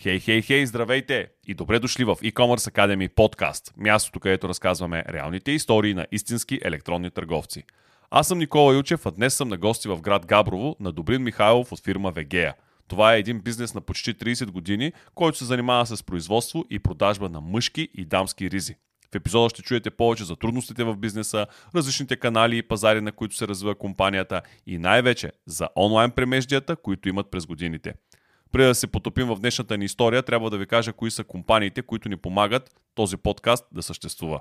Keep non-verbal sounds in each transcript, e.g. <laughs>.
Хей, хей, хей, здравейте и добре дошли в e-commerce Academy подкаст, мястото, където разказваме реалните истории на истински електронни търговци. Аз съм Никола Ючев, а днес съм на гости в град Габрово на Добрин Михайлов от фирма Вегея. Това е един бизнес на почти 30 години, който се занимава с производство и продажба на мъжки и дамски ризи. В епизода ще чуете повече за трудностите в бизнеса, различните канали и пазари, на които се развива компанията и най-вече за онлайн премеждията, които имат през годините – преди да се потопим в днешната ни история, трябва да ви кажа кои са компаниите, които ни помагат този подкаст да съществува.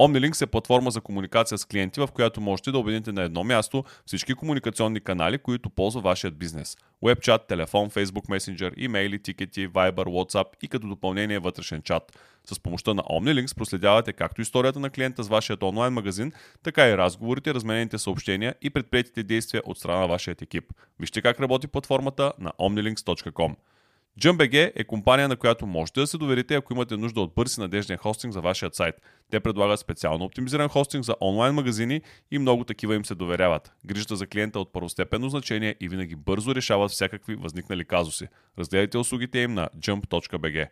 OmniLinks е платформа за комуникация с клиенти, в която можете да обедините на едно място всички комуникационни канали, които ползва вашият бизнес. Webchat, телефон, Facebook Messenger, имейли, тикети, Viber, WhatsApp и като допълнение вътрешен чат. С помощта на OmniLinks проследявате както историята на клиента с вашият онлайн магазин, така и разговорите, разменените съобщения и предприятите действия от страна на вашият екип. Вижте как работи платформата на omnilinks.com. JumpBG е компания, на която можете да се доверите, ако имате нужда от бърз и надежден хостинг за вашия сайт. Те предлагат специално оптимизиран хостинг за онлайн магазини и много такива им се доверяват. Грижата за клиента е от първостепенно значение и винаги бързо решават всякакви възникнали казуси. Разгледайте услугите им на jump.bg.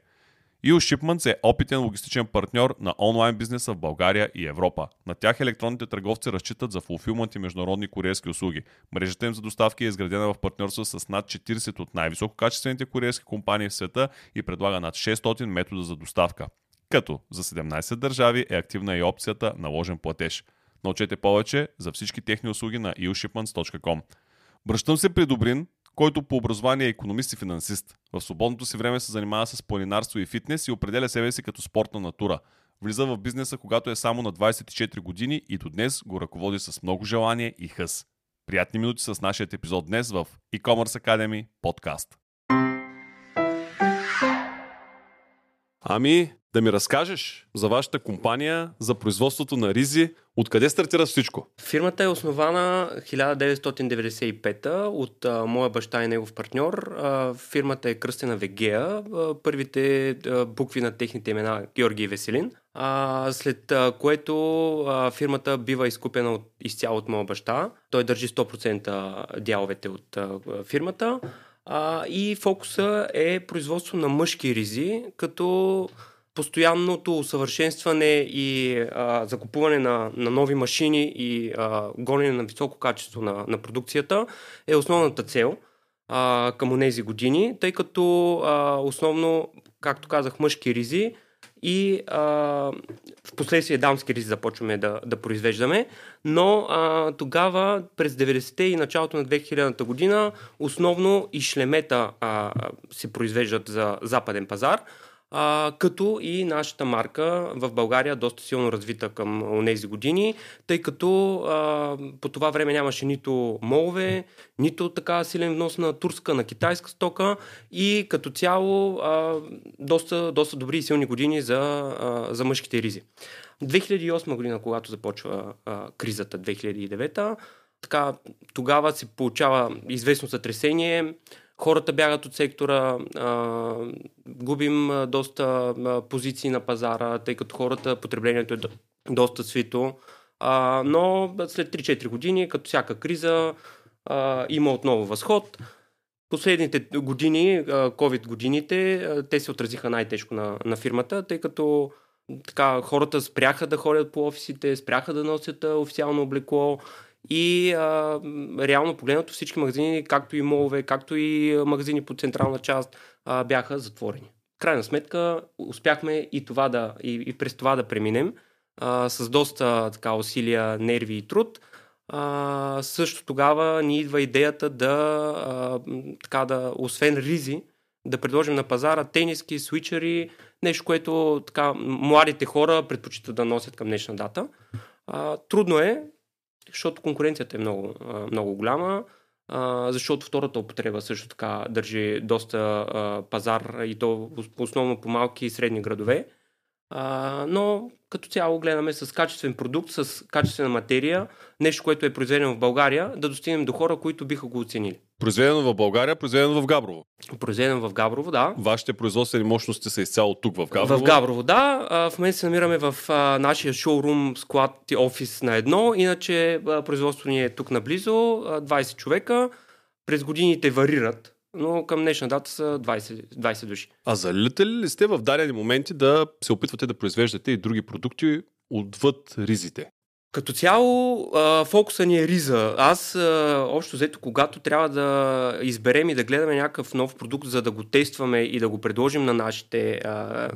EU Shipments е опитен логистичен партньор на онлайн бизнеса в България и Европа. На тях електронните търговци разчитат за фулфилмент и международни куриерски услуги. Мрежата им за доставки е изградена в партньорство с над 40 от най-висококачествените куриерски компании в света и предлага над 600 метода за доставка. Като за 17 държави е активна и опцията наложен платеж. Научете повече за всички техни услуги на eushipments.com. Връщам се при Добрин, който по образование е економист и финансист. В свободното си време се занимава с планинарство и фитнес и определя себе си като спортна натура. Влиза в бизнеса, когато е само на 24 години и до днес го ръководи с много желание и хъс. Приятни минути с нашия епизод днес в e-commerce Academy подкаст. Ами, да ми разкажеш за вашата компания, за производството на ризи, откъде стартира всичко? Фирмата е основана 1995 от а, моя баща и негов партньор. А, фирмата е кръстена Вегея. А, първите а, букви на техните имена Георги и Веселин. А, след а, което а, фирмата бива изкупена от, изцяло от моя баща. Той държи 100% дяловете от а, фирмата. А, и фокуса е производство на мъжки ризи, като постоянното усъвършенстване и а, закупуване на, на нови машини и а, гонене на високо качество на, на продукцията е основната цел а, към тези години, тъй като а, основно, както казах, мъжки ризи и а, в последствие дамски ризи започваме да, да произвеждаме, но а, тогава през 90-те и началото на 2000-та година основно и шлемета а, се произвеждат за западен пазар, а, като и нашата марка в България доста силно развита към тези години, тъй като а, по това време нямаше нито молове, нито така силен внос на турска, на китайска стока и като цяло а, доста, доста добри и силни години за, а, за мъжките ризи. 2008 година, когато започва а, кризата, 2009 така, тогава се получава известно сътресение, хората бягат от сектора, а, губим доста а, позиции на пазара, тъй като хората, потреблението е доста свито. А, но след 3-4 години, като всяка криза, а, има отново възход. Последните години, COVID годините, те се отразиха най-тежко на, на фирмата, тъй като така, хората спряха да ходят по офисите, спряха да носят официално облекло, и а, реално погледнато всички магазини, както и молове, както и магазини по централна част, а, бяха затворени. Крайна сметка успяхме и, това да, и, и през това да преминем а, с доста така, усилия, нерви и труд. А, също тогава ни идва идеята да, а, така да, освен ризи, да предложим на пазара тениски, свичери, нещо, което така, младите хора предпочитат да носят към днешна дата. А, трудно е, защото конкуренцията е много, много голяма, защото втората употреба също така държи доста пазар и то основно по малки и средни градове. Но като цяло гледаме с качествен продукт, с качествена материя, нещо, което е произведено в България, да достигнем до хора, които биха го оценили. Произведено в България, произведено в Габрово. Произведено в Габрово, да. Вашите производствени мощности са изцяло тук в Габрово. В Габрово, да. В момента се намираме в нашия шоурум, склад и офис на едно. Иначе производството ни е тук наблизо, 20 човека. През годините варират но към днешна дата са 20, 20 души. А залитали ли сте в дадени моменти да се опитвате да произвеждате и други продукти отвъд ризите? Като цяло, а, фокуса ни е риза. Аз, а, общо взето, когато трябва да изберем и да гледаме някакъв нов продукт, за да го тестваме и да го предложим на нашите а,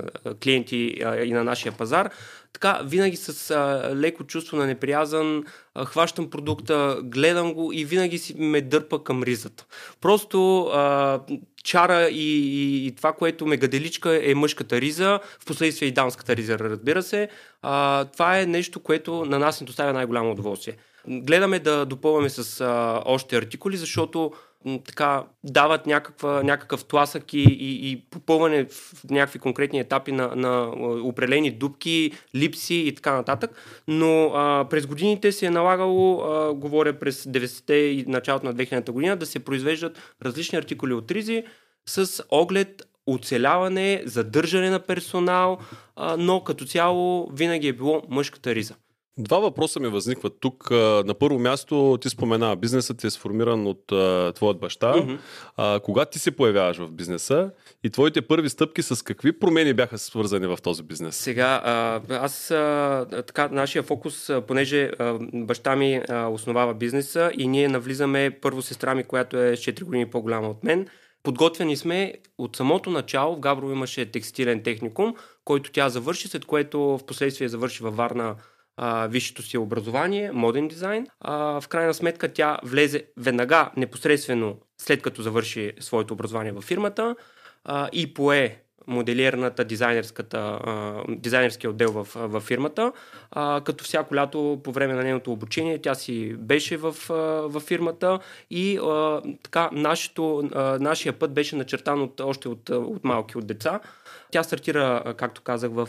клиенти а, и на нашия пазар, така винаги с а, леко чувство на неприязан а, хващам продукта, гледам го и винаги си ме дърпа към ризата. Просто а, чара и, и, и това, което ме гаделичка е мъжката риза, в последствие и дамската риза, разбира се. А, това е нещо, което на нас ни доставя най-голямо удоволствие. Гледаме да допълваме с а, още артикули, защото така дават някаква, някакъв тласък и, и, и попълване в някакви конкретни етапи на, на определени дупки, липси и така нататък. Но а, през годините се е налагало, а, говоря през 90-те и началото на 2000-та година, да се произвеждат различни артикули от ризи с оглед оцеляване, задържане на персонал, а, но като цяло винаги е било мъжката риза. Два въпроса ми възникват тук. На първо място ти спомена, бизнесът ти е сформиран от твоят баща. Mm-hmm. А, кога ти се появяваш в бизнеса и твоите първи стъпки с какви промени бяха свързани в този бизнес? Сега, а, аз а, така, нашия фокус, понеже а, баща ми а, основава бизнеса и ние навлизаме първо сестра ми, която е 4 години по-голяма от мен. Подготвени сме от самото начало. В Габрово имаше текстилен техникум, който тя завърши, след което в последствие завърши във Варна висшето си образование, моден дизайн. А, в крайна сметка тя влезе веднага, непосредствено след като завърши своето образование във фирмата а, и пое моделирната дизайнерската, дизайнерския отдел в, в фирмата. А, като всяко лято по време на нейното обучение тя си беше в, в фирмата и а, така нашето, а, нашия път беше начертан от, още от, от малки от деца. Тя стартира, както казах, в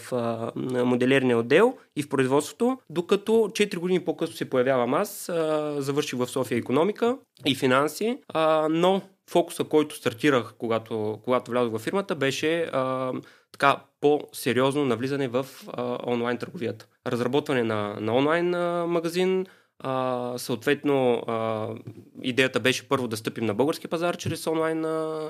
моделирания отдел и в производството, докато 4 години по-късно се появявам аз, завърших в София економика и финанси, но фокуса, който стартирах, когато, когато влязох в фирмата, беше така по-сериозно навлизане в а, онлайн търговията. Разработване на, на онлайн а, магазин, а, съответно а, идеята беше първо да стъпим на български пазар чрез онлайн а,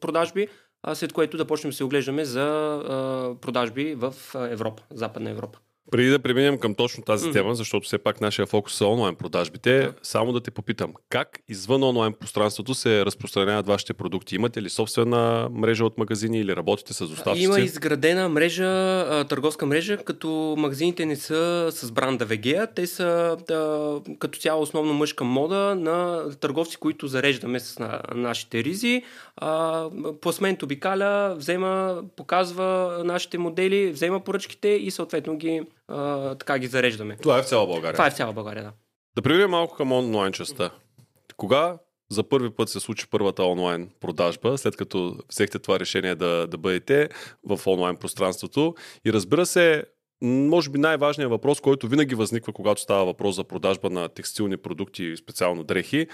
продажби, след което да почнем да се оглеждаме за продажби в Европа, Западна Европа. Преди да преминем към точно тази mm-hmm. тема, защото все пак нашия фокус е онлайн продажбите, yeah. само да те попитам, как извън онлайн пространството се разпространяват вашите продукти? Имате ли собствена мрежа от магазини или работите с доставчици? Има изградена мрежа, търговска мрежа, като магазините не са с бранда VG, те са да, като цяло основно мъжка мода на търговци, които зареждаме с на, нашите ризи. А, пласмент обикаля, взема, показва нашите модели, взема поръчките и съответно ги а, така ги зареждаме. Това е в цяла България. Това е в цяла България, да. Да преминем малко към онлайн частта. Кога за първи път се случи първата онлайн продажба, след като взехте това решение да, да бъдете в онлайн пространството. И разбира се, може би най-важният въпрос, който винаги възниква, когато става въпрос за продажба на текстилни продукти, специално дрехи,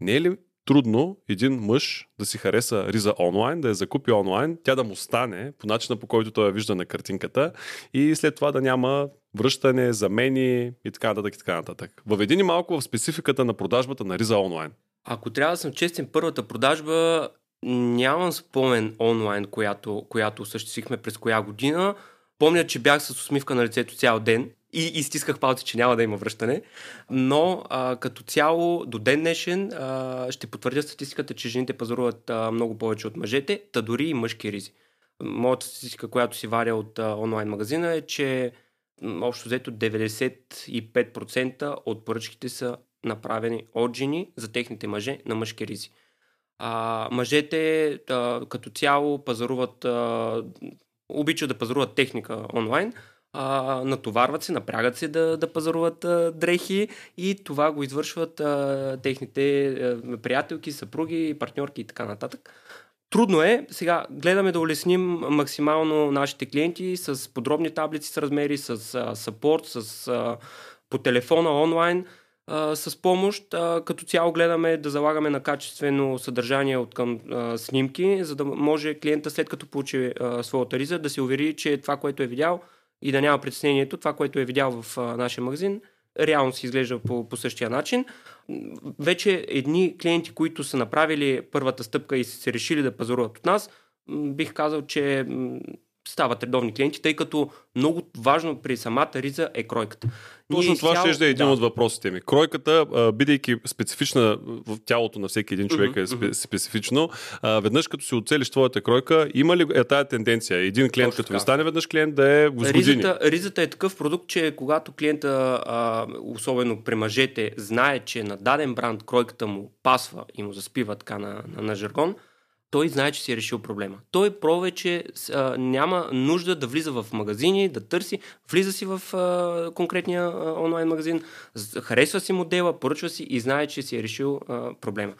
не е ли трудно един мъж да си хареса риза онлайн, да я закупи онлайн, тя да му стане по начина по който той я вижда на картинката и след това да няма връщане, замени и така нататък и така нататък. Въведи ни малко в спецификата на продажбата на риза онлайн. Ако трябва да съм честен, първата продажба нямам спомен онлайн, която, която осъществихме през коя година. Помня, че бях с усмивка на лицето цял ден и изтисках палци, че няма да има връщане. Но а, като цяло до ден днешен а, ще потвърдя статистиката, че жените пазаруват а, много повече от мъжете, та дори и мъжки ризи. Моята статистика, която си варя от а, онлайн магазина е, че общо взето 95% от поръчките са направени от жени за техните мъже на мъжки ризи. А, мъжете а, като цяло пазаруват, а, обичат да пазаруват техника онлайн, а, натоварват се, напрягат се да, да пазаруват а, дрехи и това го извършват а, техните а, приятелки, съпруги, партньорки и така нататък. Трудно е. Сега гледаме да улесним максимално нашите клиенти с подробни таблици с размери, с сапорт, с, а, по телефона, онлайн, а, с помощ. А, като цяло гледаме да залагаме на качествено съдържание от към а, снимки, за да може клиента след като получи а, своята риза да се увери, че това, което е видял, и да няма притеснението, това, което е видял в а, нашия магазин, реално си изглежда по, по същия начин. Вече едни клиенти, които са направили първата стъпка и са се решили да пазаруват от нас, бих казал, че стават редовни клиенти, тъй като много важно при самата риза е кройката. Точно това цял... ще е един да. от въпросите ми. Кройката, бидейки специфична в тялото на всеки един човек mm-hmm. е специфично, веднъж като си оцелиш твоята кройка, има ли е тая тенденция? Един клиент, Точно като ви стане веднъж клиент, да е с ризата, ризата е такъв продукт, че когато клиента, особено при мъжете, знае, че на даден бранд кройката му пасва и му заспива така на, на, на жаргон, той знае, че си е решил проблема. Той повече а, няма нужда да влиза в магазини, да търси, влиза си в а, конкретния а, онлайн магазин, харесва си модела, поръчва си и знае, че си е решил а, проблема.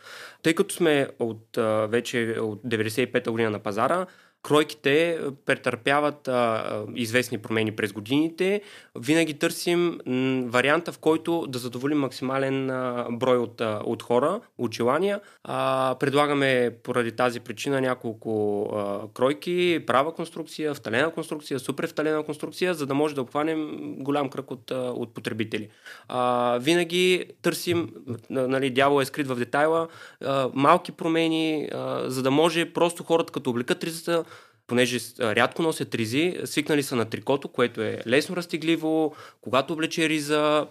Тъй като сме от а, вече от 95-та година на пазара, кройките претърпяват а, известни промени през годините. Винаги търсим варианта, в който да задоволим максимален а, брой от, а, от хора, от желания. А, предлагаме поради тази причина няколко а, кройки, права конструкция, вталена конструкция, супер вталена конструкция, за да може да обхванем голям кръг от, а, от потребители. А, винаги търсим, нали, дявол е скрит в детайла, а, малки промени, а, за да може просто хората като облекат ризата, понеже рядко носят ризи, свикнали са на трикото, което е лесно разтегливо, когато облече риза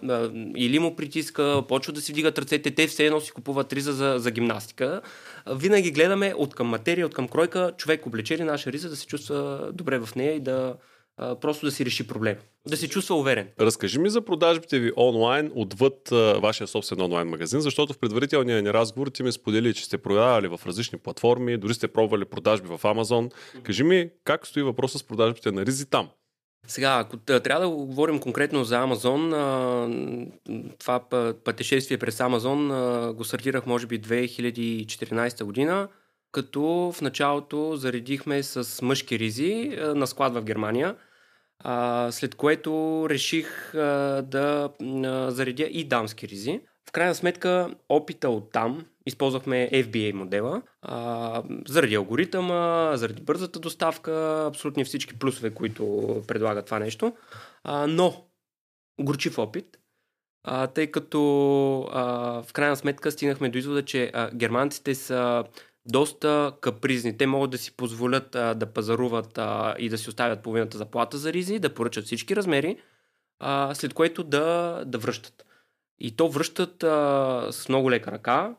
или му притиска, почва да си вдигат ръцете, те все едно си купуват риза за, за гимнастика. Винаги гледаме от към материя, от към кройка, човек облече ли наша риза да се чувства добре в нея и да, а, просто да си реши проблем. Да се чувства уверен. Разкажи ми за продажбите ви онлайн, отвъд а, вашия собствен онлайн магазин, защото в предварителния ни разговор ти ми сподели, че сте продавали в различни платформи, дори сте пробвали продажби в Амазон. Кажи ми как стои въпроса с продажбите на Ризи там? Сега, ако трябва да говорим конкретно за Амазон, това пътешествие през Амазон го стартирах може би 2014 година като в началото заредихме с мъжки ризи на склад в Германия – а, след което реших а, да а, заредя и дамски ризи. В крайна сметка, опита от там, използвахме FBA модела, а, заради алгоритъма, заради бързата доставка, абсолютно всички плюсове, които предлага това нещо. А, но, горчив опит, а, тъй като а, в крайна сметка стигнахме до извода, че а, германците са доста капризни. Те могат да си позволят а, да пазаруват а, и да си оставят половината заплата за ризи, да поръчат всички размери, а, след което да, да връщат. И то връщат а, с много лека ръка.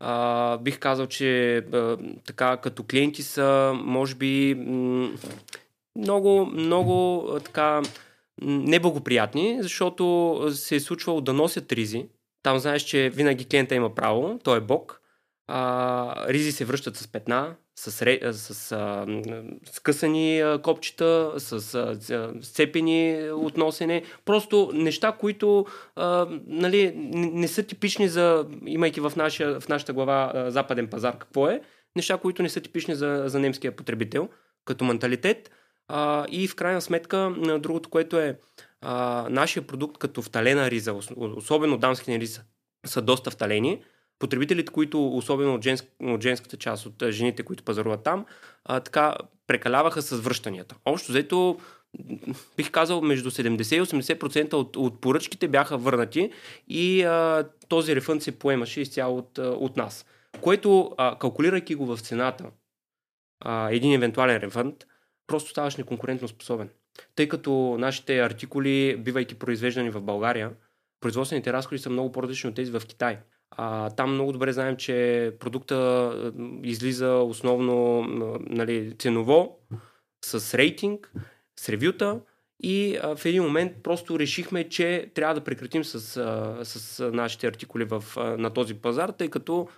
А, бих казал, че а, така като клиенти са, може би, много, много така неблагоприятни, защото се е случвало да носят ризи. Там знаеш, че винаги клиента има право, той е бог а, ризи се връщат с петна, с, с а, скъсани копчета, с а, сцепени от носене. Просто неща, които а, нали, не, са типични за, имайки в, наша, в нашата глава а, западен пазар какво е, неща, които не са типични за, за немския потребител като менталитет. А, и в крайна сметка, другото, което е а, нашия продукт като вталена риза, особено дамски риза, са доста вталени потребителите, които, особено от, женск, от женската част, от жените, които пазаруват там, а, така прекаляваха с връщанията. Общо взето, бих казал, между 70 и 80% от, от поръчките бяха върнати и а, този рефънд се поемаше изцяло от, от нас. Което, а, калкулирайки го в цената, а, един евентуален рефънд, просто ставаш неконкурентно способен. Тъй като нашите артикули, бивайки произвеждани в България, производствените разходи са много по-различни от тези в Китай. А, там много добре знаем, че продукта излиза основно нали, ценово, с рейтинг, с ревюта и а, в един момент просто решихме, че трябва да прекратим с, а, с нашите артикули в, а, на този пазар, тъй като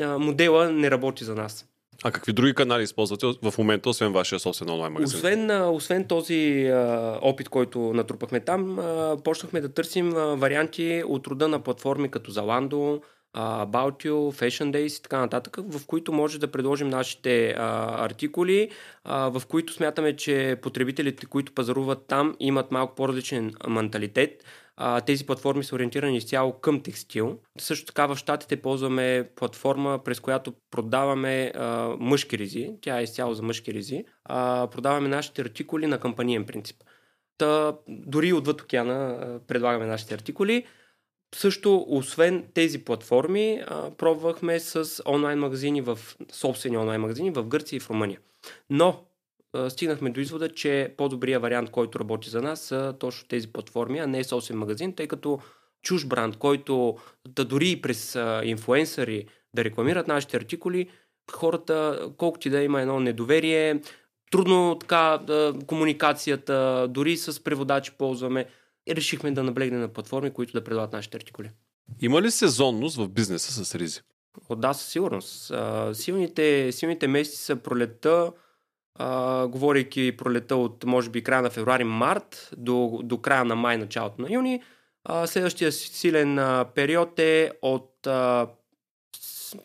а, модела не работи за нас. А какви други канали използвате в момента, освен вашия собствен онлайн магазин? Освен, освен този а, опит, който натрупахме там, а, почнахме да търсим а, варианти от рода на платформи като Zalando, You, Fashion Days и така нататък, в които може да предложим нашите а, артикули, а, в които смятаме, че потребителите, които пазаруват там, имат малко по-различен менталитет. А, тези платформи са ориентирани изцяло към текстил. Също така в Штатите ползваме платформа, през която продаваме а, мъжки ризи. Тя е изцяло за мъжки ризи. А, продаваме нашите артикули на кампаниен принцип. Та, дори отвъд океана предлагаме нашите артикули. Също, освен тези платформи, пробвахме с онлайн магазини в собствени онлайн магазини в Гърция и в Румъния. Но стигнахме до извода, че по-добрият вариант, който работи за нас, са точно тези платформи, а не собствен магазин, тъй като чуж бранд, който да дори и през инфуенсъри да рекламират нашите артикули, хората, колкото и да има едно недоверие, трудно така комуникацията, дори с преводачи ползваме, и решихме да наблегнем на платформи, които да предлагат нашите артикули. Има ли сезонност в бизнеса с ризи? О, да, със сигурност. А, силните, силните месеци са пролета, а, говорейки пролета от може би края на февруари-март до, до края на май, началото на юни. А, следващия силен а, период е от а,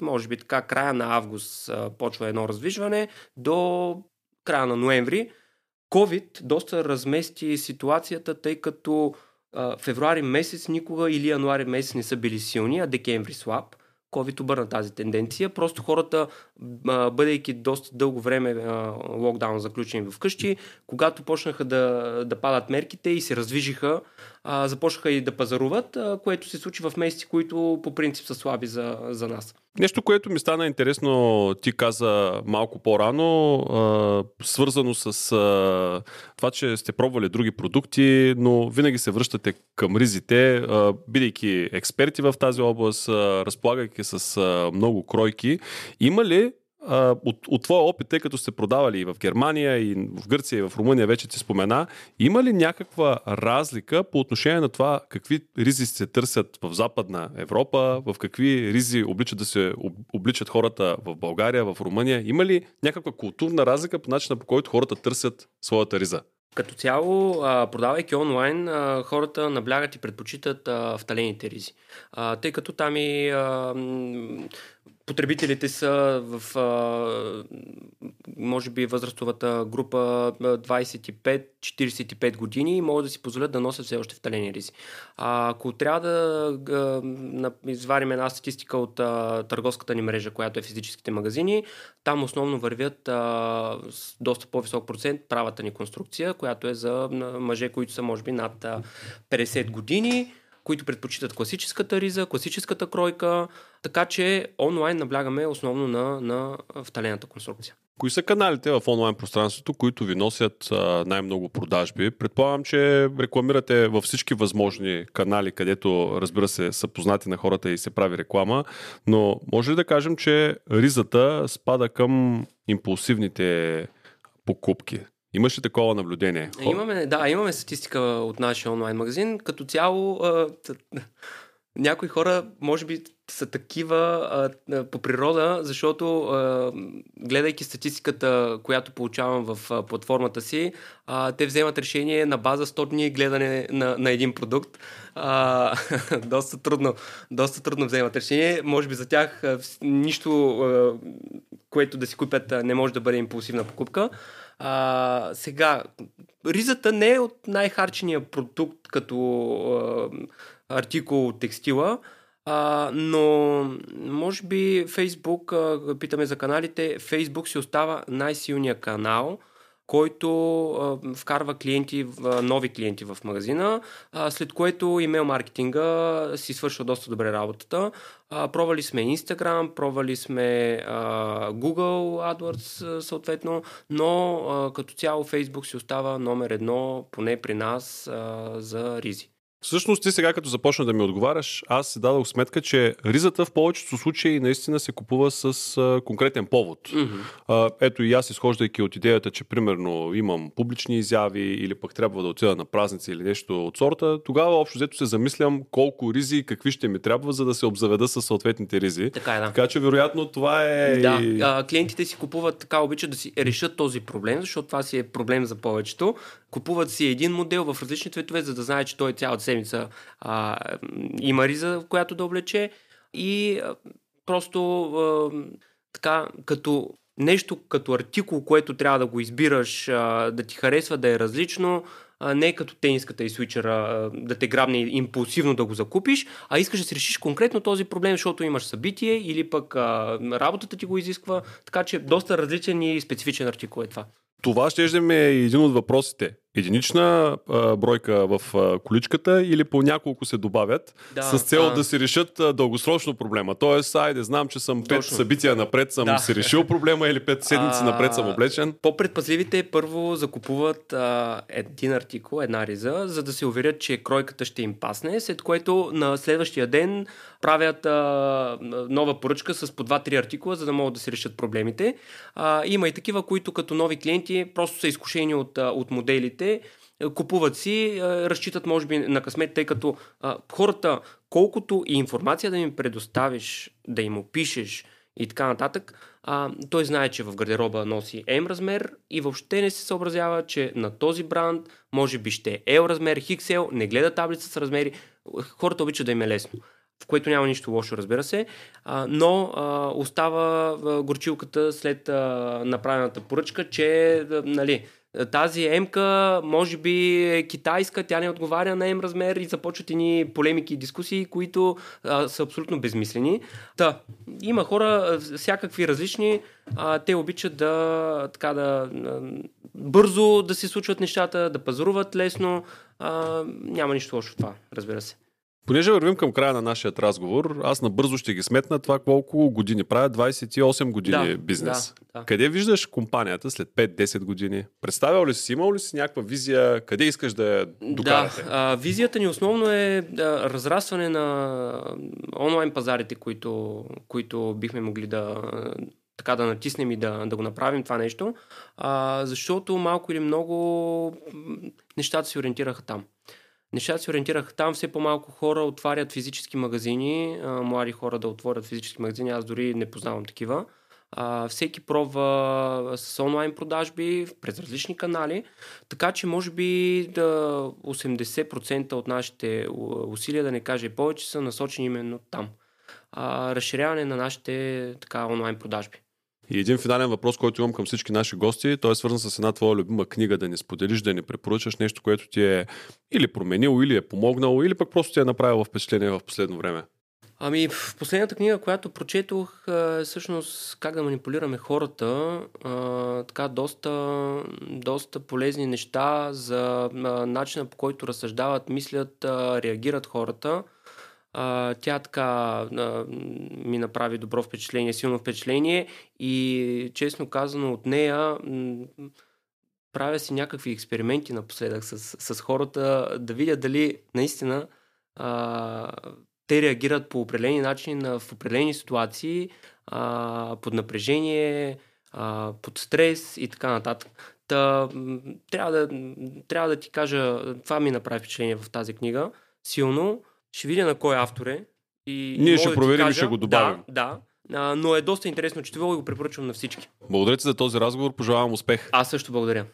може би така края на август а, почва едно развижване до края на ноември. COVID доста размести ситуацията, тъй като а, февруари месец никога или януари месец не са били силни, а декември слаб. COVID обърна тази тенденция. Просто хората, бъдейки доста дълго време локдаун заключени вкъщи, когато почнаха да, да падат мерките и се раздвижиха, започнаха и да пазаруват, което се случи в месеци, които по принцип са слаби за, за нас. Нещо, което ми стана интересно, ти каза малко по-рано, свързано с това, че сте пробвали други продукти, но винаги се връщате към ризите, бидейки експерти в тази област, разполагайки с много кройки. Има ли от, от твоя опит, тъй като сте продавали и в Германия, и в Гърция, и в Румъния, вече ти спомена, има ли някаква разлика по отношение на това какви ризи се търсят в Западна Европа, в какви ризи обличат да се обличат хората в България, в Румъния? Има ли някаква културна разлика по начина по който хората търсят своята риза? Като цяло, продавайки онлайн, хората наблягат и предпочитат вталените ризи. Тъй като там и потребителите са в, а, може би, възрастовата група 25-45 години и могат да си позволят да носят все още вталени ризи. А, ако трябва да а, изварим една статистика от а, търговската ни мрежа, която е физическите магазини, там основно вървят а, с доста по-висок процент правата ни конструкция, която е за мъже, които са, може би, над 50 години които предпочитат класическата риза, класическата кройка, така че онлайн наблягаме основно на, на вталената конструкция. Кои са каналите в онлайн пространството, които ви носят най-много продажби? Предполагам, че рекламирате във всички възможни канали, където, разбира се, са познати на хората и се прави реклама, но може ли да кажем, че ризата спада към импулсивните покупки? Имаш ли такова наблюдение? Имаме, да, имаме статистика от нашия онлайн магазин. Като цяло, а, някои хора, може би, са такива а, по природа, защото а, гледайки статистиката, която получавам в а, платформата си, а, те вземат решение на база 100 дни гледане на, на един продукт. А, <laughs> доста, трудно, доста трудно вземат решение. Може би за тях а, нищо, а, което да си купят, не може да бъде импулсивна покупка. А, сега, ризата не е от най-харчения продукт като а, артикул текстила, а, но може би Фейсбук, питаме за каналите, Фейсбук си остава най-силният канал, който а, вкарва клиенти, нови клиенти в магазина, а, след което имейл маркетинга си свършва доста добре работата. А, пробвали сме Instagram, пробвали сме а, Google AdWords съответно, но а, като цяло Facebook си остава номер едно, поне при нас, а, за ризи. Всъщност ти сега като започна да ми отговаряш, аз си дадох сметка, че ризата в повечето случаи наистина се купува с а, конкретен повод. Mm-hmm. А, ето и аз изхождайки от идеята, че примерно имам публични изяви или пък трябва да отида на празници или нещо от сорта, тогава общо взето се замислям колко ризи и какви ще ми трябва, за да се обзаведа с съответните ризи. Така е, да. Така че вероятно това е... Да, и... а, клиентите си купуват така, обичат да си решат този проблем, защото това си е проблем за повечето. Купуват си един модел в различни цветове, за да знаят, че той цялата седмица а, има риза, която да облече. И а, просто а, така, като нещо като артикул, което трябва да го избираш, а, да ти харесва, да е различно, а, не като тениската и свичера да те грабне импулсивно да го закупиш, а искаш да си решиш конкретно този проблем, защото имаш събитие или пък а, работата ти го изисква, така че доста различен и специфичен артикул е това. Това ще е един от въпросите. Единична а, бройка в а, количката или по няколко се добавят Да, с цел а. да си решат а, дългосрочно проблема. Тоест, айде, знам, че съм пет Точно. събития напред съм Да. си решил проблема или пет седмици А, напред съм облечен. По-предпазливите първо закупуват а, един артикул, една риза, за да се уверят, че кройката ще им пасне, след което на следващия ден правят а, нова поръчка с по 2-3 артикула, за да могат да си решат проблемите. А, има и такива, които като нови клиенти просто са изкушени от, от моделите, а, купуват си, а, разчитат може би на късмет, тъй като хората, колкото и информация да им предоставиш, да им опишеш, и така нататък, а, той знае, че в гардероба носи M размер и въобще не се съобразява, че на този бранд може би ще е L размер, XL, не гледа таблица с размери. Хората обичат да им е лесно в което няма нищо лошо, разбира се, а, но а, остава а, горчилката след а, направената поръчка, че а, нали, тази МК може би е китайска, тя не отговаря на М размер и започват едни полемики и дискусии, които а, са абсолютно безмислени. Та, има хора а, всякакви различни, а, те обичат да, така да бързо да се случват нещата, да пазаруват лесно. А, няма нищо лошо в това, разбира се. Понеже вървим към края на нашия разговор, аз набързо ще ги сметна това колко години правя. 28 години Да, бизнес. да, да. Къде виждаш компанията след 5-10 години? Представял ли си, имал ли си някаква визия, къде искаш да я докарате? Да, а, визията ни основно е да, разрастване на онлайн пазарите, които, които бихме могли да така да натиснем и да, да го направим това нещо, а, защото малко или много нещата се ориентираха там. Нещата се ориентираха там, все по-малко хора отварят физически магазини, а, млади хора да отворят физически магазини, аз дори не познавам такива. А, всеки пробва с онлайн продажби през различни канали, така че може би да 80% от нашите усилия, да не кажа повече, са насочени именно там. А, разширяване на нашите така, онлайн продажби. И един финален въпрос, който имам към всички наши гости, той е свързан с една твоя любима книга, да ни споделиш, да ни препоръчаш нещо, което ти е или променил, или е помогнал, или пък просто ти е направило впечатление в последно време. Ами, в последната книга, която прочетох, е всъщност как да манипулираме хората, а, така доста, доста полезни неща за а, начина по който разсъждават, мислят, а, реагират хората. А, тя така а, ми направи добро впечатление, силно впечатление и честно казано от нея м, правя си някакви експерименти напоследък с, с хората, да видя дали наистина а, те реагират по определени начини на, в определени ситуации, а, под напрежение, а, под стрес и така нататък. Та, трябва, да, трябва да ти кажа, това ми направи впечатление в тази книга, силно. Ще видя на кой автор е. И, Ние ще да проверим и кажа, ще го добавим. Да, да. А, но е доста интересно четиво и го препоръчвам на всички. Благодаря ти за този разговор, пожелавам успех. Аз също благодаря.